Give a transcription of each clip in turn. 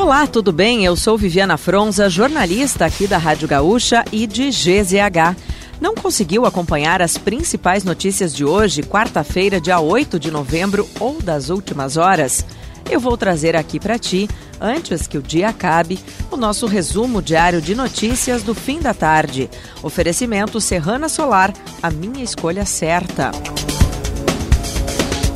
Olá, tudo bem? Eu sou Viviana Fronza, jornalista aqui da Rádio Gaúcha e de GZH. Não conseguiu acompanhar as principais notícias de hoje, quarta-feira, dia 8 de novembro ou das últimas horas? Eu vou trazer aqui para ti, antes que o dia acabe, o nosso resumo diário de notícias do fim da tarde. Oferecimento Serrana Solar, a minha escolha certa.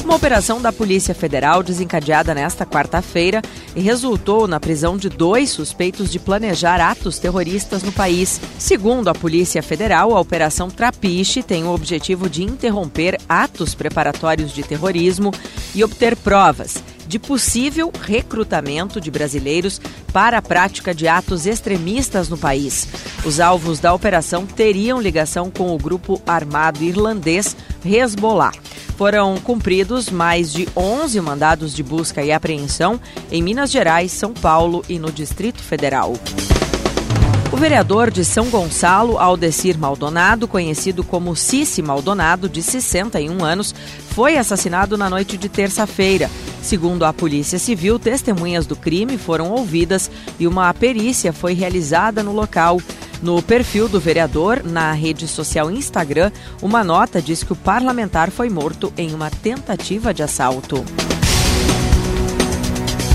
Uma operação da Polícia Federal desencadeada nesta quarta-feira e resultou na prisão de dois suspeitos de planejar atos terroristas no país. Segundo a Polícia Federal, a Operação Trapiche tem o objetivo de interromper atos preparatórios de terrorismo e obter provas de possível recrutamento de brasileiros para a prática de atos extremistas no país. Os alvos da operação teriam ligação com o grupo armado irlandês Hezbollah. Foram cumpridos mais de 11 mandados de busca e apreensão em Minas Gerais, São Paulo e no Distrito Federal. O vereador de São Gonçalo, Aldecir Maldonado, conhecido como Cici Maldonado, de 61 anos, foi assassinado na noite de terça-feira. Segundo a Polícia Civil, testemunhas do crime foram ouvidas e uma perícia foi realizada no local. No perfil do vereador, na rede social Instagram, uma nota diz que o parlamentar foi morto em uma tentativa de assalto.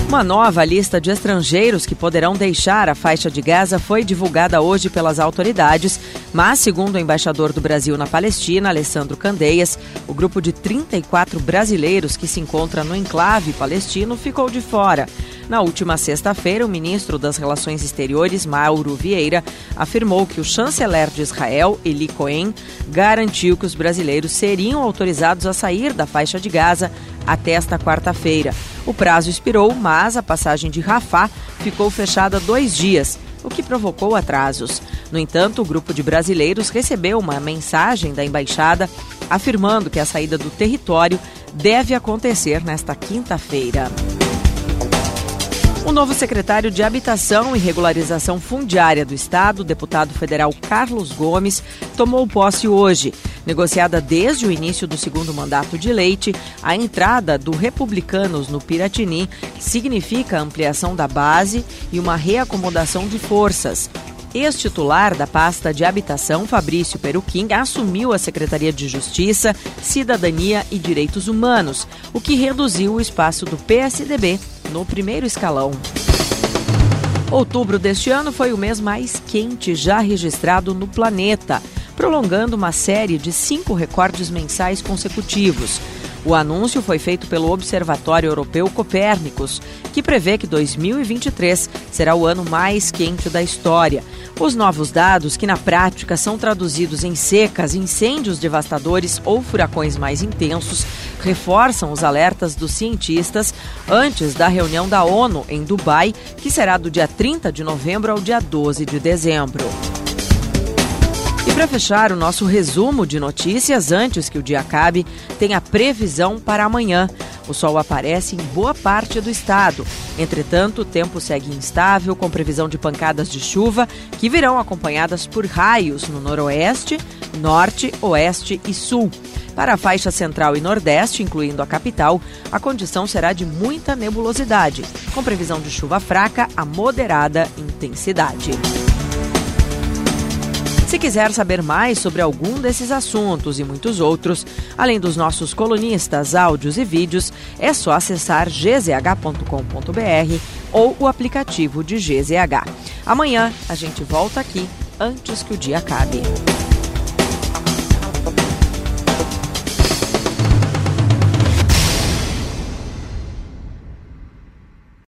Uma nova lista de estrangeiros que poderão deixar a faixa de Gaza foi divulgada hoje pelas autoridades, mas, segundo o embaixador do Brasil na Palestina, Alessandro Candeias, o grupo de 34 brasileiros que se encontra no enclave palestino ficou de fora. Na última sexta-feira, o ministro das Relações Exteriores, Mauro Vieira, afirmou que o chanceler de Israel, Eli Cohen, garantiu que os brasileiros seriam autorizados a sair da faixa de Gaza até esta quarta-feira. O prazo expirou, mas a passagem de Rafah ficou fechada dois dias, o que provocou atrasos. No entanto, o grupo de brasileiros recebeu uma mensagem da embaixada afirmando que a saída do território deve acontecer nesta quinta-feira. O novo secretário de Habitação e Regularização Fundiária do Estado, deputado federal Carlos Gomes, tomou posse hoje. Negociada desde o início do segundo mandato de Leite, a entrada do Republicanos no Piratini significa ampliação da base e uma reacomodação de forças. Ex-titular da pasta de habitação, Fabrício Peruquim, assumiu a Secretaria de Justiça, Cidadania e Direitos Humanos, o que reduziu o espaço do PSDB no primeiro escalão. Outubro deste ano foi o mês mais quente já registrado no planeta, prolongando uma série de cinco recordes mensais consecutivos. O anúncio foi feito pelo Observatório Europeu Copérnicos, que prevê que 2023 será o ano mais quente da história. Os novos dados, que na prática são traduzidos em secas, incêndios devastadores ou furacões mais intensos, reforçam os alertas dos cientistas antes da reunião da ONU em Dubai, que será do dia 30 de novembro ao dia 12 de dezembro. E para fechar o nosso resumo de notícias, antes que o dia acabe, tem a previsão para amanhã. O sol aparece em boa parte do estado. Entretanto, o tempo segue instável, com previsão de pancadas de chuva que virão acompanhadas por raios no noroeste, norte, oeste e sul. Para a faixa central e nordeste, incluindo a capital, a condição será de muita nebulosidade, com previsão de chuva fraca a moderada intensidade. Se quiser saber mais sobre algum desses assuntos e muitos outros, além dos nossos colunistas, áudios e vídeos, é só acessar gzh.com.br ou o aplicativo de GZH. Amanhã a gente volta aqui antes que o dia acabe.